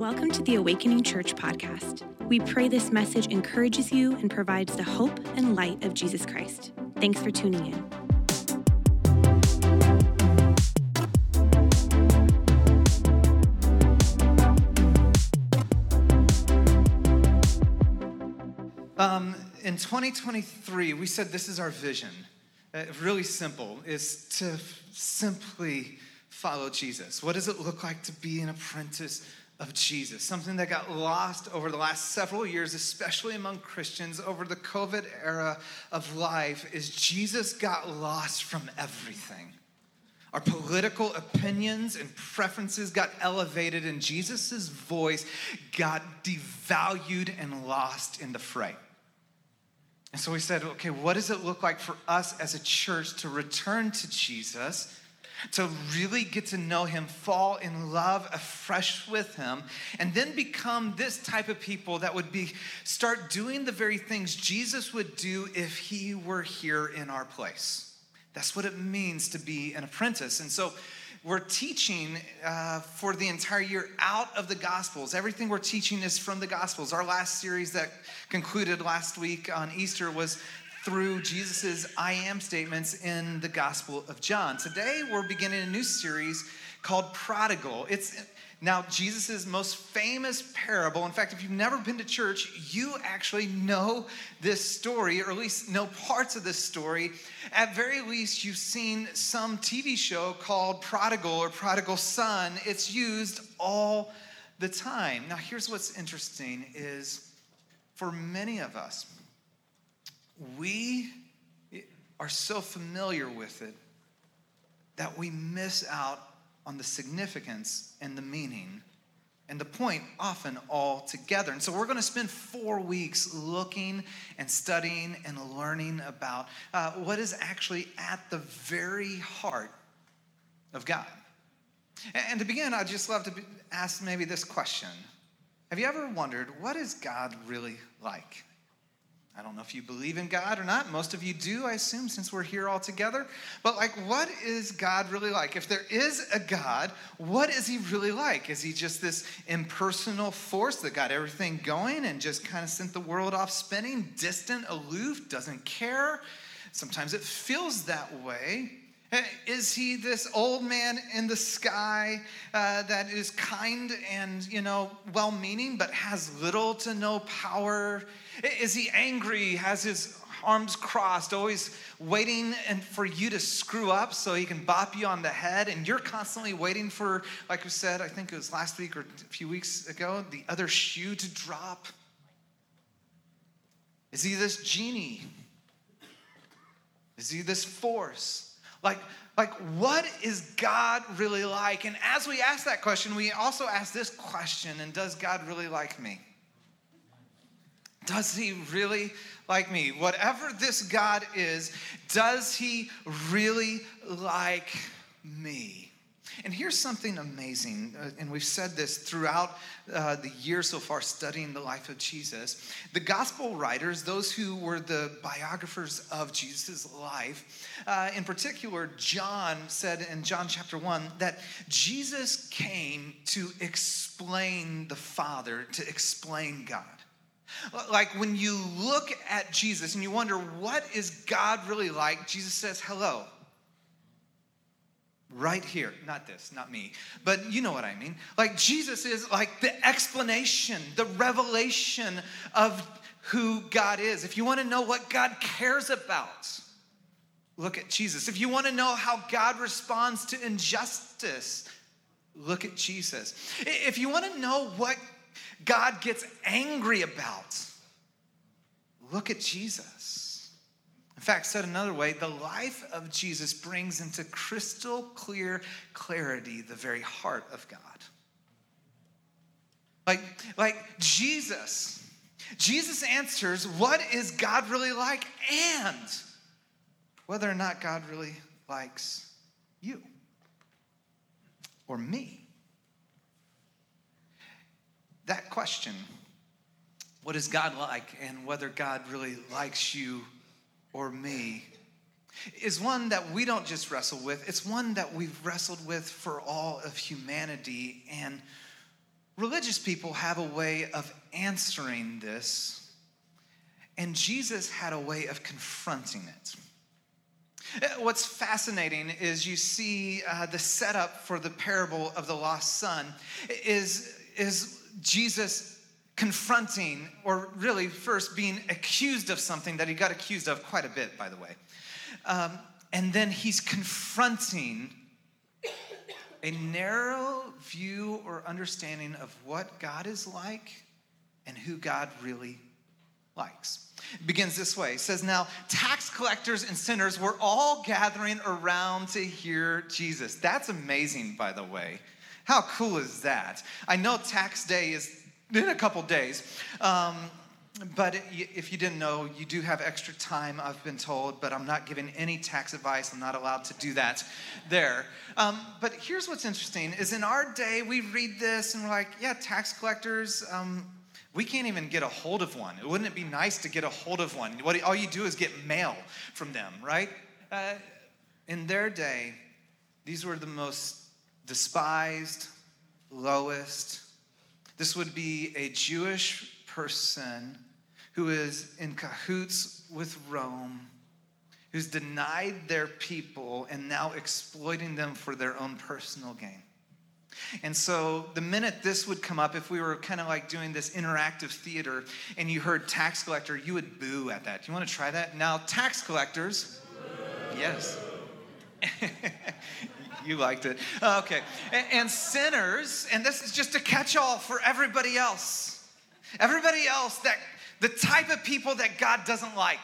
Welcome to the Awakening Church podcast. We pray this message encourages you and provides the hope and light of Jesus Christ. Thanks for tuning in. Um, in 2023, we said this is our vision. Uh, really simple, is to simply follow Jesus. What does it look like to be an apprentice of Jesus, something that got lost over the last several years, especially among Christians over the COVID era of life, is Jesus got lost from everything. Our political opinions and preferences got elevated, and Jesus' voice got devalued and lost in the fray. And so we said, okay, what does it look like for us as a church to return to Jesus? To really get to know him, fall in love afresh with him, and then become this type of people that would be start doing the very things Jesus would do if he were here in our place. That's what it means to be an apprentice. And so we're teaching uh, for the entire year out of the Gospels. Everything we're teaching is from the Gospels. Our last series that concluded last week on Easter was through Jesus' I am statements in the Gospel of John. Today, we're beginning a new series called Prodigal. It's now Jesus' most famous parable. In fact, if you've never been to church, you actually know this story, or at least know parts of this story. At very least, you've seen some TV show called Prodigal or Prodigal Son. It's used all the time. Now, here's what's interesting is for many of us, we are so familiar with it that we miss out on the significance and the meaning and the point often all together. And so we're going to spend four weeks looking and studying and learning about uh, what is actually at the very heart of God. And to begin, I'd just love to ask maybe this question Have you ever wondered, what is God really like? I don't know if you believe in God or not. Most of you do, I assume, since we're here all together. But, like, what is God really like? If there is a God, what is he really like? Is he just this impersonal force that got everything going and just kind of sent the world off spinning, distant, aloof, doesn't care? Sometimes it feels that way. Is he this old man in the sky uh, that is kind and, you know, well meaning, but has little to no power? Is he angry, has his arms crossed, always waiting and for you to screw up so he can bop you on the head? And you're constantly waiting for, like we said, I think it was last week or a few weeks ago, the other shoe to drop? Is he this genie? Is he this force? Like, like what is God really like? And as we ask that question, we also ask this question, and does God really like me? Does he really like me? Whatever this God is, does he really like me? And here's something amazing, uh, and we've said this throughout uh, the year so far studying the life of Jesus. The gospel writers, those who were the biographers of Jesus' life, uh, in particular, John said in John chapter 1 that Jesus came to explain the Father, to explain God. Like when you look at Jesus and you wonder, what is God really like? Jesus says, hello right here. Not this, not me, but you know what I mean. Like Jesus is like the explanation, the revelation of who God is. If you want to know what God cares about, look at Jesus. If you want to know how God responds to injustice, look at Jesus. If you want to know what God gets angry about, look at Jesus. In fact, said another way, the life of Jesus brings into crystal clear clarity the very heart of God. Like, like Jesus, Jesus answers what is God really like and whether or not God really likes you or me. That question, what is God like, and whether God really likes you or me is one that we don't just wrestle with, it's one that we've wrestled with for all of humanity. And religious people have a way of answering this, and Jesus had a way of confronting it. Uh, what's fascinating is you see uh, the setup for the parable of the lost son is, is Jesus confronting, or really first being accused of something that he got accused of quite a bit, by the way. Um, and then he's confronting a narrow view or understanding of what God is like and who God really likes. It begins this way. It says, Now, tax collectors and sinners were all gathering around to hear Jesus. That's amazing, by the way. How cool is that? I know tax day is in a couple days. Um, but if you didn't know, you do have extra time, I've been told, but I'm not giving any tax advice. I'm not allowed to do that there. Um, but here's what's interesting is in our day, we read this and we're like, yeah, tax collectors, um, we can't even get a hold of one. Wouldn't it be nice to get a hold of one? What, all you do is get mail from them, right? Uh, in their day, these were the most despised, lowest. This would be a Jewish person who is in cahoots with Rome, who's denied their people and now exploiting them for their own personal gain. And so, the minute this would come up, if we were kind of like doing this interactive theater and you heard tax collector, you would boo at that. Do you want to try that? Now, tax collectors, yes. you liked it. Oh, okay. And sinners, and this is just a catch all for everybody else. Everybody else that the type of people that God doesn't like.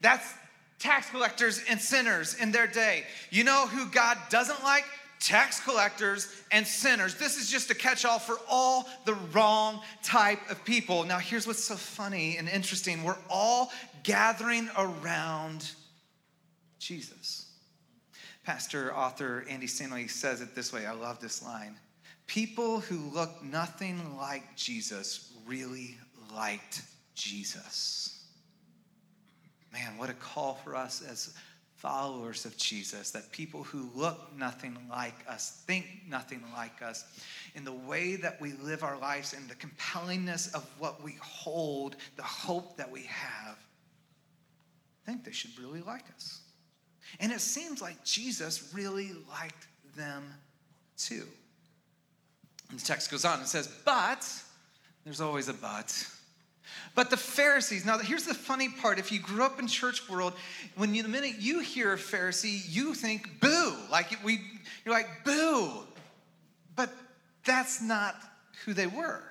That's tax collectors and sinners in their day. You know who God doesn't like? Tax collectors and sinners. This is just a catch all for all the wrong type of people. Now, here's what's so funny and interesting we're all gathering around Jesus. Pastor, author Andy Stanley says it this way I love this line. People who look nothing like Jesus really liked Jesus. Man, what a call for us as followers of Jesus that people who look nothing like us, think nothing like us, in the way that we live our lives and the compellingness of what we hold, the hope that we have, think they should really like us. And it seems like Jesus really liked them too. And the text goes on and says, But, there's always a but. But the Pharisees, now here's the funny part. If you grew up in church world, when you, the minute you hear a Pharisee, you think boo. Like we, you're like boo. But that's not who they were.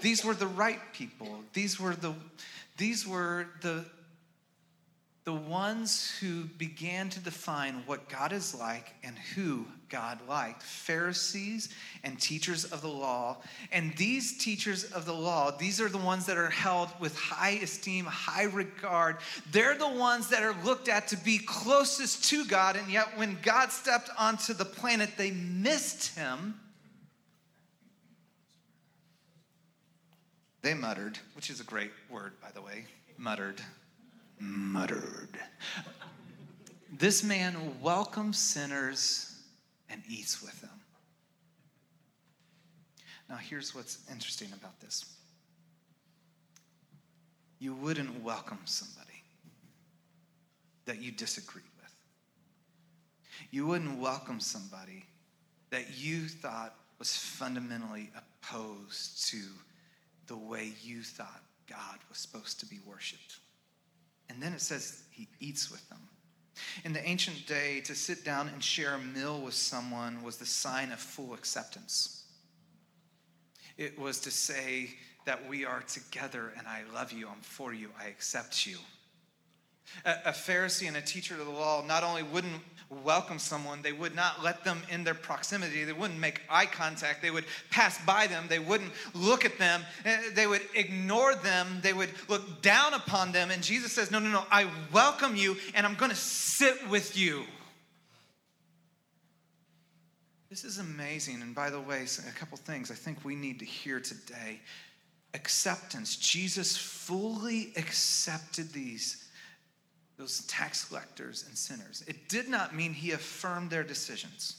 These were the right people. These were the, these were the, the ones who began to define what God is like and who God liked Pharisees and teachers of the law. And these teachers of the law, these are the ones that are held with high esteem, high regard. They're the ones that are looked at to be closest to God. And yet, when God stepped onto the planet, they missed him. They muttered, which is a great word, by the way, muttered muttered. This man welcomes sinners and eats with them. Now, here's what's interesting about this you wouldn't welcome somebody that you disagreed with, you wouldn't welcome somebody that you thought was fundamentally opposed to the way you thought God was supposed to be worshiped. And then it says he eats with them. In the ancient day, to sit down and share a meal with someone was the sign of full acceptance. It was to say that we are together and I love you, I'm for you, I accept you. A, Pharisee and a teacher of the law not only wouldn't welcome someone, they would not let them in their proximity. They wouldn't make eye contact. They would pass by them. They wouldn't look at them. Eh, they would ignore them. They would look down upon them. And Jesus says, No, no, no, I welcome you and I'm going to sit with you. This is amazing. And by the way, a couple things I think we need to hear today acceptance. Jesus fully accepted these those tax collectors and sinners. It did not mean he affirmed their decisions.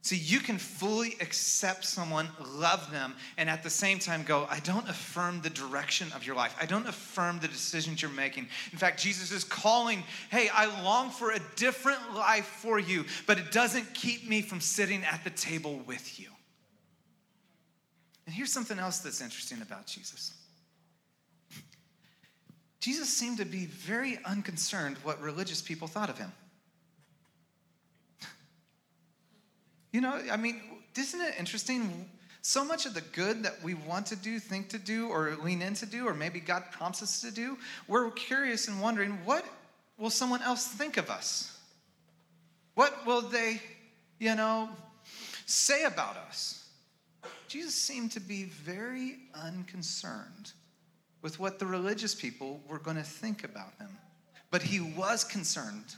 See, you can fully accept someone, love them, and at the same time go, I don't affirm the direction of your life. I don't affirm the decisions you're making. In fact, Jesus is calling, hey, I long for a different life for you, but it doesn't keep me from sitting at the table with you. And here's something else that's interesting about Jesus. Jesus seemed to be very unconcerned what religious people thought of him. You know, I mean, isn't it interesting? So much of the good that we want to do, think to do, or lean in to do, or maybe God prompts us to do, we're curious and wondering what will someone else think of us? What will they, you know, say about us? Jesus seemed to be very unconcerned with what the religious people were going to think about him. But he was concerned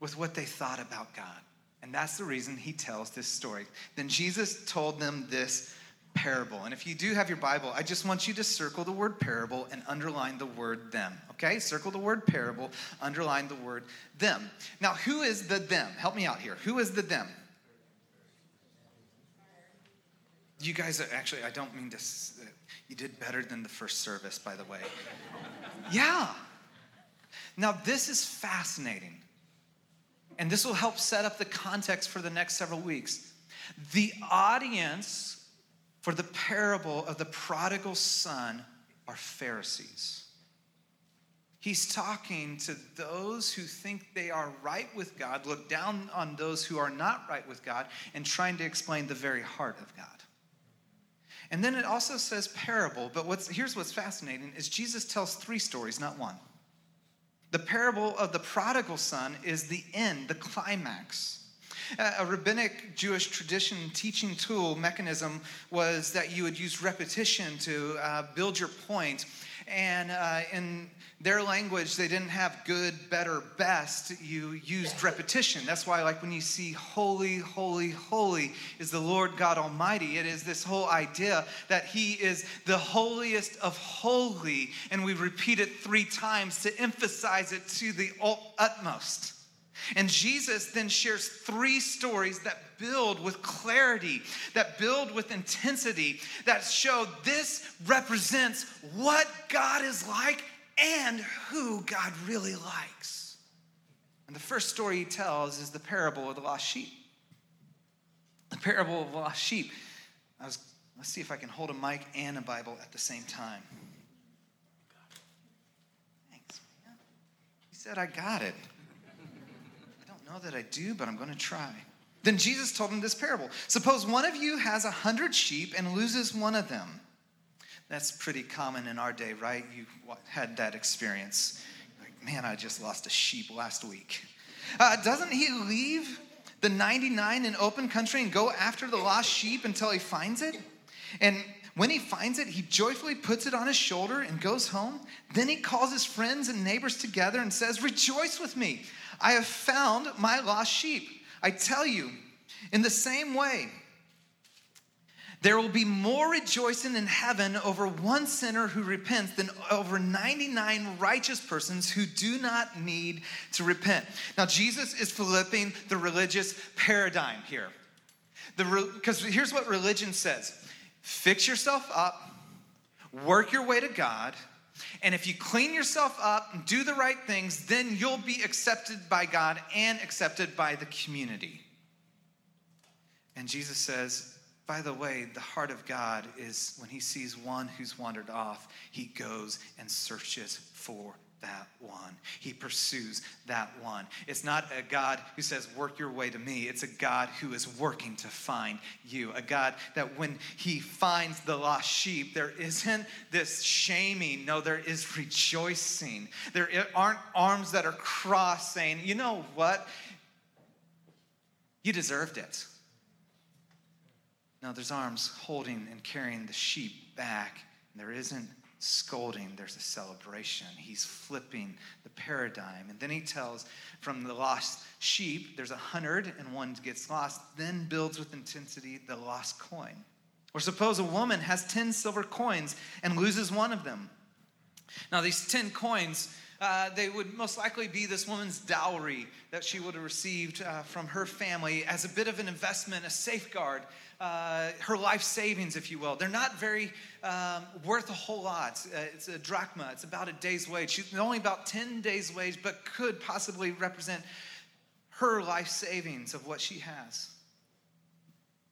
with what they thought about God. And that's the reason he tells this story. Then Jesus told them this parable. And if you do have your Bible, I just want you to circle the word parable and underline the word them. Okay? Circle the word parable, underline the word them. Now, who is the them? Help me out here. Who is the them? You guys actually, I don't mean to, you did better than the first service, by the way. yeah. Now, this is fascinating and this will help set up the context for the next several weeks. The audience for the parable of the prodigal son are Pharisees. He's talking to those who think they are right with God, look down on those who are not right with God, and trying to explain the very heart of God. And then it also says parable, but what's, here's what's fascinating is Jesus tells three stories, not one. The parable of the prodigal son is the end, the climax. A rabbinic Jewish tradition teaching tool mechanism was that you would use repetition to uh, build your point. And uh, in their language, they didn't have good, better, best. You used repetition. That's why, like, when you see holy, holy, holy is the Lord God Almighty, it is this whole idea that He is the holiest of holy. And we repeat it three times to emphasize it to the utmost. And Jesus then shares three stories that build with clarity, that build with intensity, that show this represents what God is like and who God really likes. And the first story he tells is the parable of the lost sheep. The parable of the lost sheep. I was, let's see if I can hold a mic and a Bible at the same time. Thanks, man. He said I got it. Know that I do, but I'm going to try. Then Jesus told him this parable. Suppose one of you has a hundred sheep and loses one of them. That's pretty common in our day, right? You had that experience. Like, man, I just lost a sheep last week. Uh, doesn't he leave the 99 in open country and go after the lost sheep until he finds it? And when he finds it, he joyfully puts it on his shoulder and goes home. Then he calls his friends and neighbors together and says, Rejoice with me. I have found my lost sheep. I tell you, in the same way, there will be more rejoicing in heaven over one sinner who repents than over 99 righteous persons who do not need to repent. Now, Jesus is flipping the religious paradigm here. Because here's what religion says fix yourself up, work your way to God, and if you clean yourself up and do the right things, then you'll be accepted by God and accepted by the community. And Jesus says, by the way, the heart of God is when he sees one who's wandered off, he goes and searches for that one. He pursues that one. It's not a God who says, Work your way to me. It's a God who is working to find you. A God that when he finds the lost sheep, there isn't this shaming. No, there is rejoicing. There aren't arms that are crossed saying, You know what? You deserved it. No, there's arms holding and carrying the sheep back. There isn't scolding, there's a celebration. He's flipping the paradigm. And then he tells from the lost sheep, there's a hundred and one gets lost, then builds with intensity the lost coin. Or suppose a woman has 10 silver coins and loses one of them. Now, these 10 coins Uh, they would most likely be this woman's dowry that she would have received uh, from her family as a bit of an investment, a safeguard, uh, her life savings, if you will. They're not very um, worth a whole lot. Uh, it's a drachma, it's about a day's wage. She's only about 10 days' wage, but could possibly represent her life savings of what she has.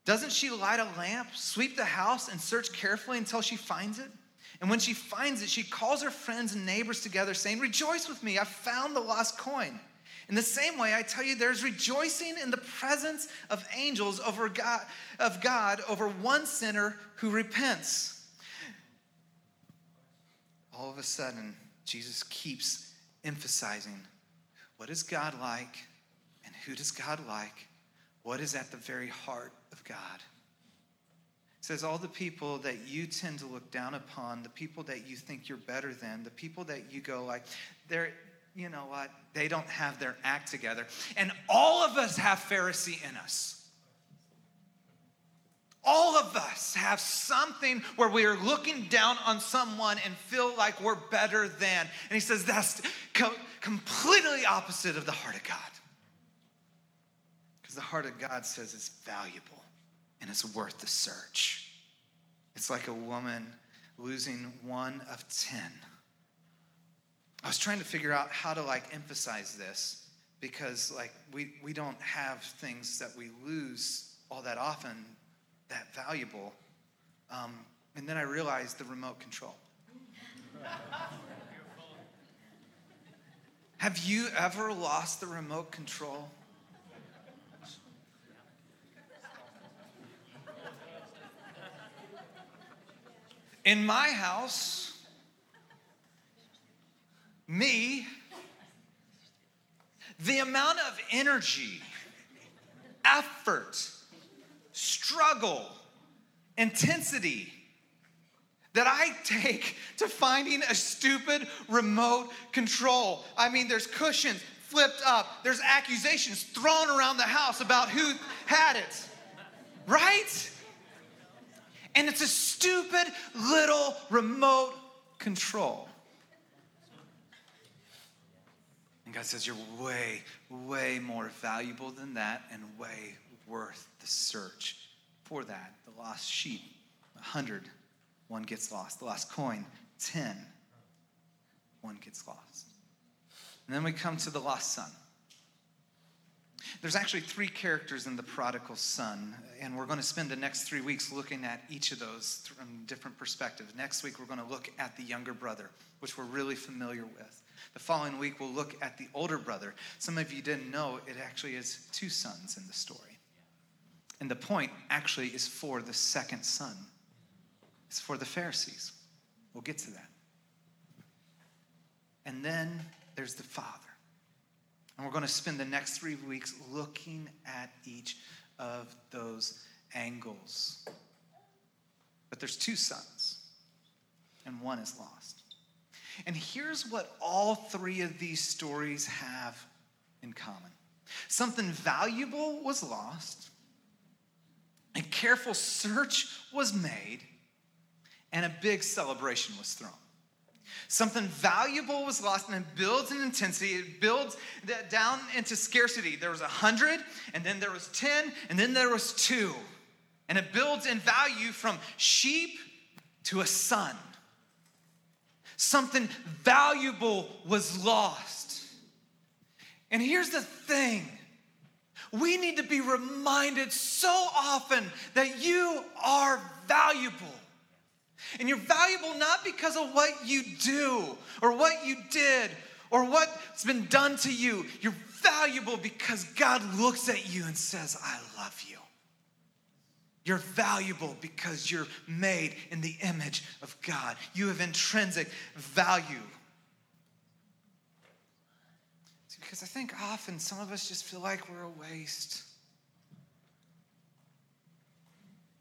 Doesn't she light a lamp, sweep the house, and search carefully until she finds it? And when she finds it, she calls her friends and neighbors together, saying, Rejoice with me, I found the lost coin. In the same way, I tell you, there's rejoicing in the presence of angels over God, of God over one sinner who repents. All of a sudden, Jesus keeps emphasizing what is God like and who does God like? What is at the very heart of God? says all the people that you tend to look down upon, the people that you think you're better than, the people that you go like, they're, you know what, they don't have their act together. And all of us have Pharisee in us. All of us have something where we are looking down on someone and feel like we're better than. And he says that's co- completely opposite of the heart of God. Because the heart of God says it's valuable and it's worth the search. It's like a woman losing one of 10. I was trying to figure out how to like emphasize this because like we, we don't have things that we lose all that often that valuable. Um, and then I realized the remote control. have you ever lost the remote control? In my house, me, the amount of energy, effort, struggle, intensity that I take to finding a stupid remote control. I mean, there's cushions flipped up, there's accusations thrown around the house about who had it, right? And it's a stupid little remote control. And God says, You're way, way more valuable than that and way worth the search for that. The lost sheep, a hundred, one gets lost. The lost coin, ten, one gets lost. And then we come to the lost son. There's actually three characters in the prodigal son, and we're going to spend the next three weeks looking at each of those from different perspectives. Next week, we're going to look at the younger brother, which we're really familiar with. The following week, we'll look at the older brother. Some of you didn't know it actually is two sons in the story. And the point actually is for the second son, it's for the Pharisees. We'll get to that. And then there's the father. And we're going to spend the next three weeks looking at each of those angles. But there's two sons, and one is lost. And here's what all three of these stories have in common something valuable was lost, a careful search was made, and a big celebration was thrown. Something valuable was lost, and it builds in intensity. It builds that down into scarcity. There was a hundred, and then there was ten, and then there was two. And it builds in value from sheep to a son. Something valuable was lost. And here's the thing we need to be reminded so often that you are valuable. And you're valuable not because of what you do or what you did or what's been done to you. You're valuable because God looks at you and says, I love you. You're valuable because you're made in the image of God. You have intrinsic value. because I think often some of us just feel like we're a waste.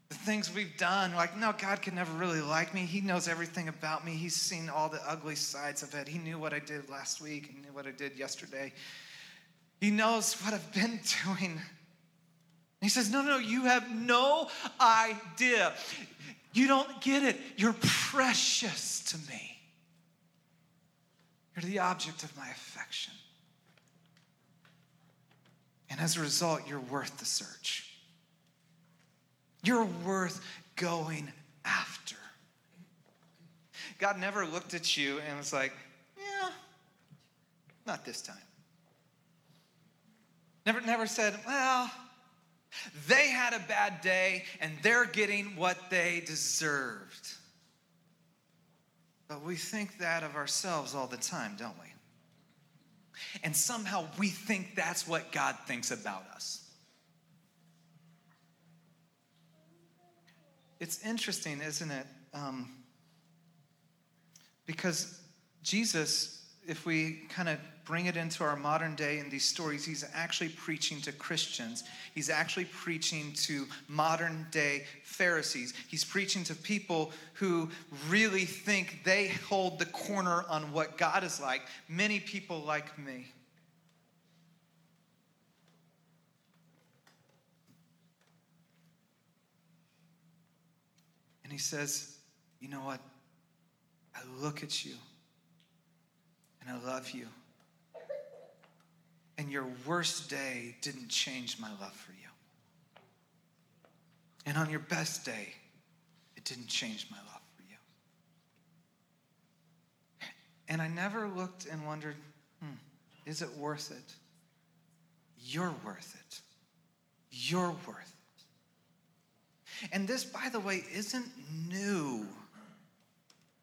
the things we've done, like, no, God could never really like me. He knows everything about me. He's seen all the ugly sides of it. He knew what I did last week, He knew what I did yesterday. He knows what I've been doing. He says, No, no, you have no idea. You don't get it. You're precious to me. You're the object of my affection. And as a result, you're worth the search. You're worth going after. God never looked at you and was like, yeah, not this time. Never, never said, well, they had a bad day and they're getting what they deserved. But we think that of ourselves all the time, don't we? And somehow we think that's what God thinks about us. It's interesting, isn't it? Um, because Jesus, if we kind of bring it into our modern day in these stories, he's actually preaching to Christians. He's actually preaching to modern day Pharisees. He's preaching to people who really think they hold the corner on what God is like, many people like me. And he says, You know what? I look at you and I love you. And your worst day didn't change my love for you. And on your best day, it didn't change my love for you. And I never looked and wondered, hmm, is it worth it? You're worth it. You're worth it. And this, by the way, isn't new.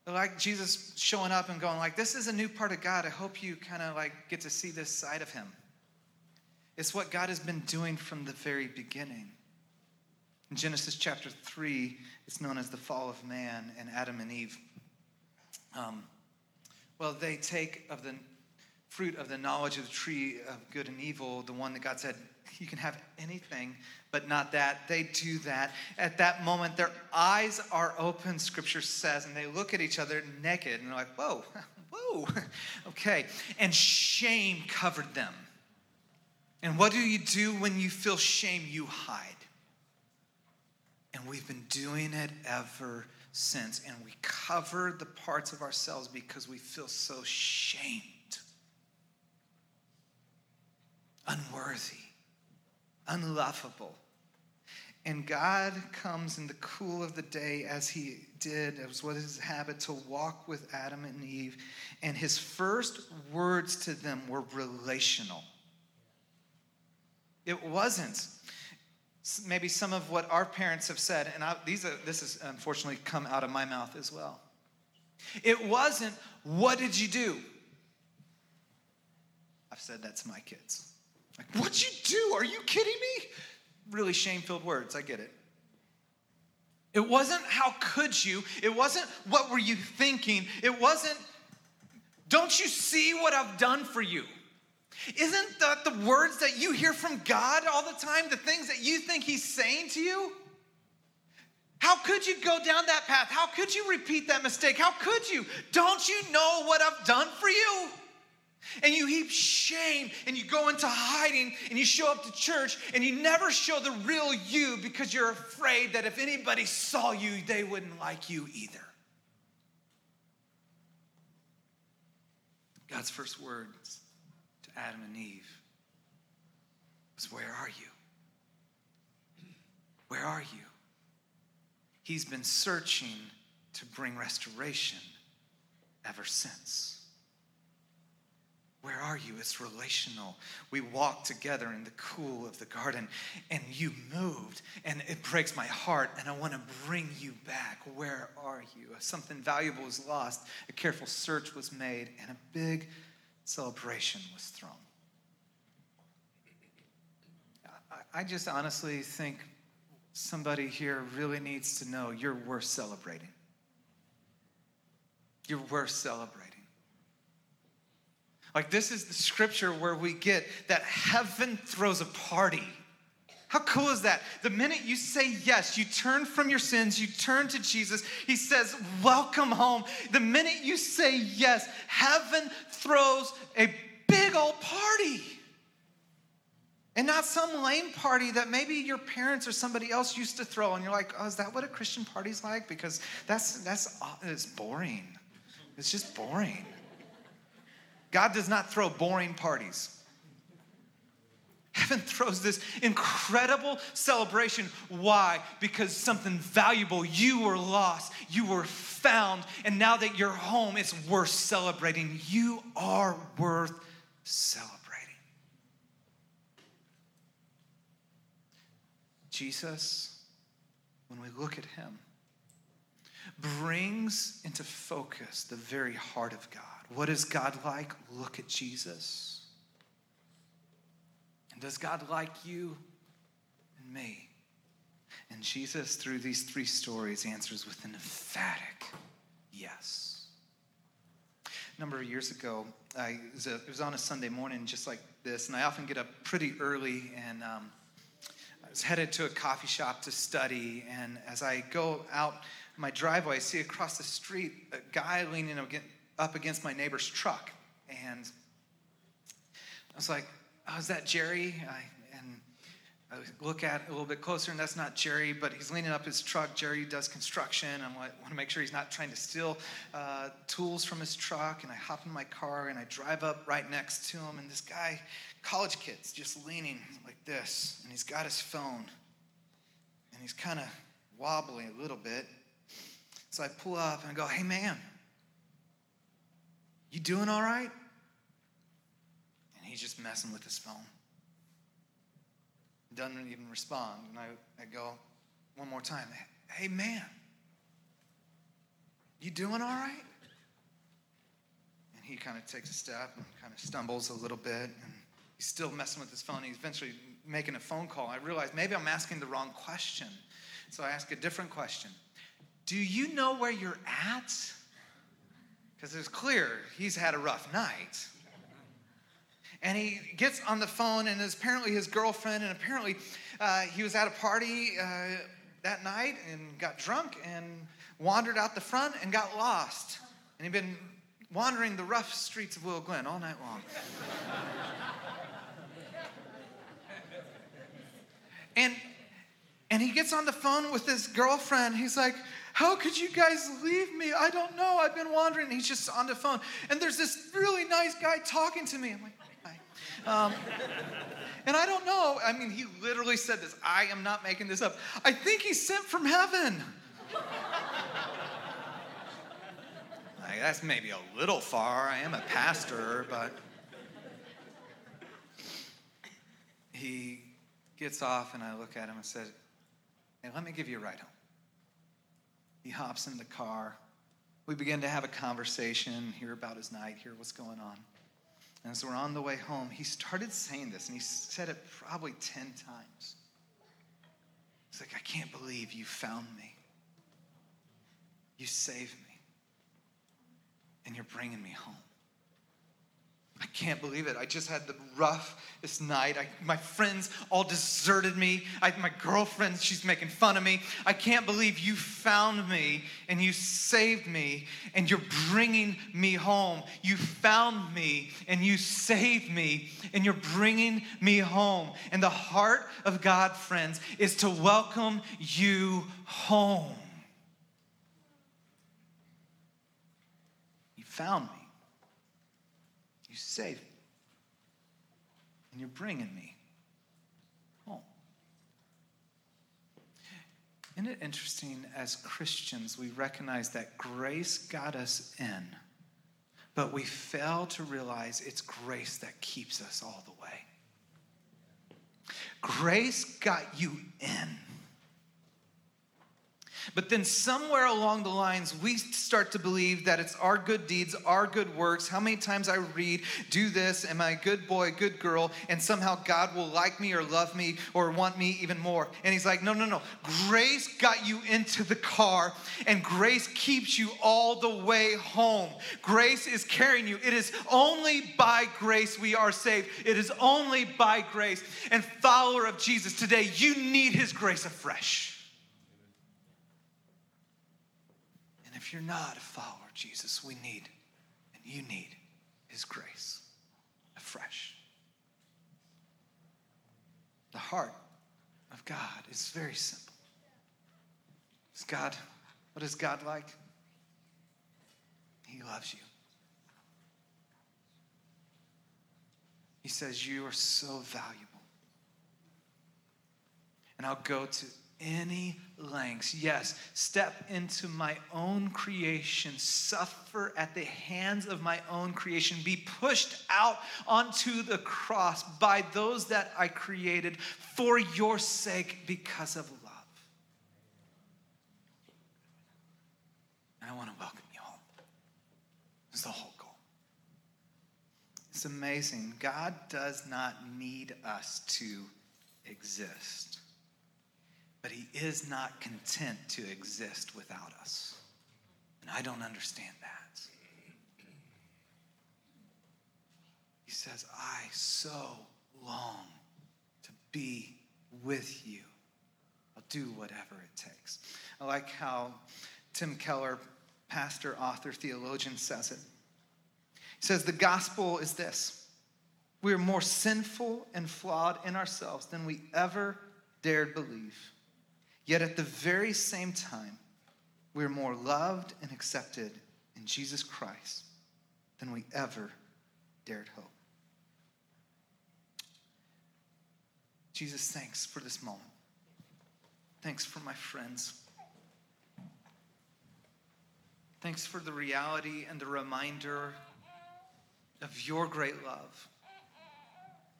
Like Jesus showing up and going like, this is a new part of God. I hope you kind of like get to see this side of him. It's what God has been doing from the very beginning. In Genesis chapter 3, it's known as the fall of man and Adam and Eve. Um, well, they take of the fruit of the knowledge of the tree of good and evil, the one that God said, you can have anything, but not that. They do that. At that moment, their eyes are open, scripture says, and they look at each other naked and they're like, whoa, whoa, okay. And shame covered them. And what do you do when you feel shame? You hide. And we've been doing it ever since. And we cover the parts of ourselves because we feel so shamed, unworthy, unlovable. And God comes in the cool of the day as he did, it was his habit to walk with Adam and Eve. And his first words to them were relational. It wasn't maybe some of what our parents have said, and I, these are, this has unfortunately come out of my mouth as well. It wasn't, what did you do? I've said that to my kids. Like, what'd you do? Are you kidding me? Really shame filled words, I get it. It wasn't, how could you? It wasn't, what were you thinking? It wasn't, don't you see what I've done for you? Isn't that the words that you hear from God all the time, the things that you think He's saying to you? How could you go down that path? How could you repeat that mistake? How could you? Don't you know what I've done for you? And you heap shame and you go into hiding and you show up to church and you never show the real you because you're afraid that if anybody saw you, they wouldn't like you either. God's first words to Adam and Eve was, Where are you? Where are you? He's been searching to bring restoration ever since. Where are you? It's relational. We walked together in the cool of the garden and you moved, and it breaks my heart, and I want to bring you back. Where are you? Something valuable was lost, a careful search was made, and a big celebration was thrown. I just honestly think somebody here really needs to know you're worth celebrating. You're worth celebrating. Like, this is the scripture where we get that heaven throws a party. How cool is that? The minute you say yes, you turn from your sins, you turn to Jesus, He says, Welcome home. The minute you say yes, heaven throws a big old party. And not some lame party that maybe your parents or somebody else used to throw, and you're like, oh, is that what a Christian party's like? Because that's that's it's boring. It's just boring. God does not throw boring parties. Heaven throws this incredible celebration. Why? Because something valuable, you were lost, you were found, and now that you're home, it's worth celebrating. You are worth celebrating. Jesus, when we look at him, brings into focus the very heart of God. What is God like? Look at Jesus. And does God like you and me? And Jesus, through these three stories, answers with an emphatic yes. A number of years ago, I, it, was a, it was on a Sunday morning just like this, and I often get up pretty early and um, I was headed to a coffee shop to study. And as I go out my driveway, I see across the street a guy leaning up against my neighbor's truck. And I was like, oh, is that Jerry? I, and I look at it a little bit closer, and that's not Jerry, but he's leaning up his truck. Jerry does construction. I want to make sure he's not trying to steal uh, tools from his truck. And I hop in my car and I drive up right next to him. And this guy, college kid's just leaning like this, and he's got his phone. And he's kind of wobbly a little bit. So I pull up and I go, hey, man, you doing all right? And he's just messing with his phone. Doesn't even respond. And I, I go one more time, hey, man, you doing all right? And he kind of takes a step and kind of stumbles a little bit. And he's still messing with his phone. He's eventually making a phone call. I realize maybe I'm asking the wrong question. So I ask a different question Do you know where you're at? Because it's clear he's had a rough night. And he gets on the phone, and it's apparently his girlfriend, and apparently uh, he was at a party uh, that night and got drunk and wandered out the front and got lost. And he'd been wandering the rough streets of Willow Glen all night long. and and he gets on the phone with his girlfriend. He's like, How could you guys leave me? I don't know. I've been wandering. And he's just on the phone. And there's this really nice guy talking to me. I'm like, Hi. Um, and I don't know. I mean, he literally said this. I am not making this up. I think he's sent from heaven. like, that's maybe a little far. I am a pastor, but. He gets off, and I look at him and said, Hey, let me give you a ride home. He hops in the car. We begin to have a conversation, hear about his night, hear what's going on. And as we're on the way home, he started saying this, and he said it probably 10 times. He's like, I can't believe you found me. You saved me. And you're bringing me home. I can't believe it. I just had the roughest night. I, my friends all deserted me. I, my girlfriend, she's making fun of me. I can't believe you found me and you saved me and you're bringing me home. You found me and you saved me and you're bringing me home. And the heart of God, friends, is to welcome you home. You found me. You saved me. And you're bringing me home. Isn't it interesting as Christians, we recognize that grace got us in, but we fail to realize it's grace that keeps us all the way. Grace got you in. But then, somewhere along the lines, we start to believe that it's our good deeds, our good works. How many times I read, do this, am I a good boy, good girl, and somehow God will like me or love me or want me even more. And He's like, no, no, no. Grace got you into the car, and grace keeps you all the way home. Grace is carrying you. It is only by grace we are saved. It is only by grace. And, follower of Jesus, today, you need His grace afresh. You're not a follower of Jesus, we need, and you need, His grace afresh. The heart of God is very simple. Is God, what is God like? He loves you. He says, You are so valuable. And I'll go to any lengths. Yes, step into my own creation, suffer at the hands of my own creation, be pushed out onto the cross by those that I created for your sake because of love. And I want to welcome you home. It's the whole goal. It's amazing. God does not need us to exist but he is not content to exist without us. And I don't understand that. He says, I so long to be with you. I'll do whatever it takes. I like how Tim Keller, pastor, author, theologian, says it. He says, The gospel is this we are more sinful and flawed in ourselves than we ever dared believe. Yet at the very same time, we're more loved and accepted in Jesus Christ than we ever dared hope. Jesus, thanks for this moment. Thanks for my friends. Thanks for the reality and the reminder of your great love,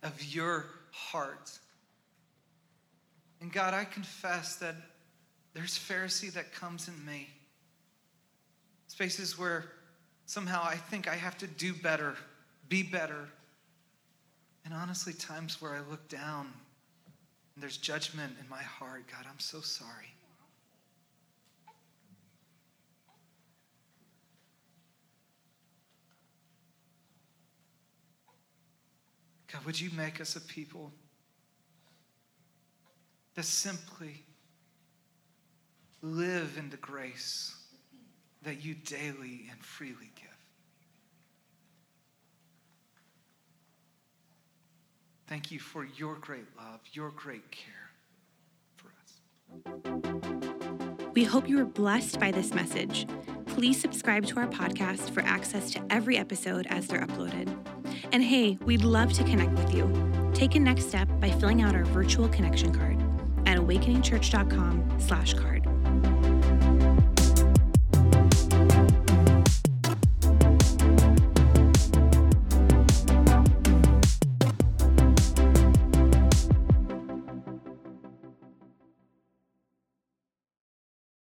of your heart and God, I confess that there's Pharisee that comes in me. Spaces where somehow I think I have to do better, be better. And honestly, times where I look down and there's judgment in my heart. God, I'm so sorry. God, would you make us a people to simply live in the grace that you daily and freely give. Thank you for your great love, your great care for us. We hope you were blessed by this message. Please subscribe to our podcast for access to every episode as they're uploaded. And hey, we'd love to connect with you. Take a next step by filling out our virtual connection card awakeningchurch.com slash card.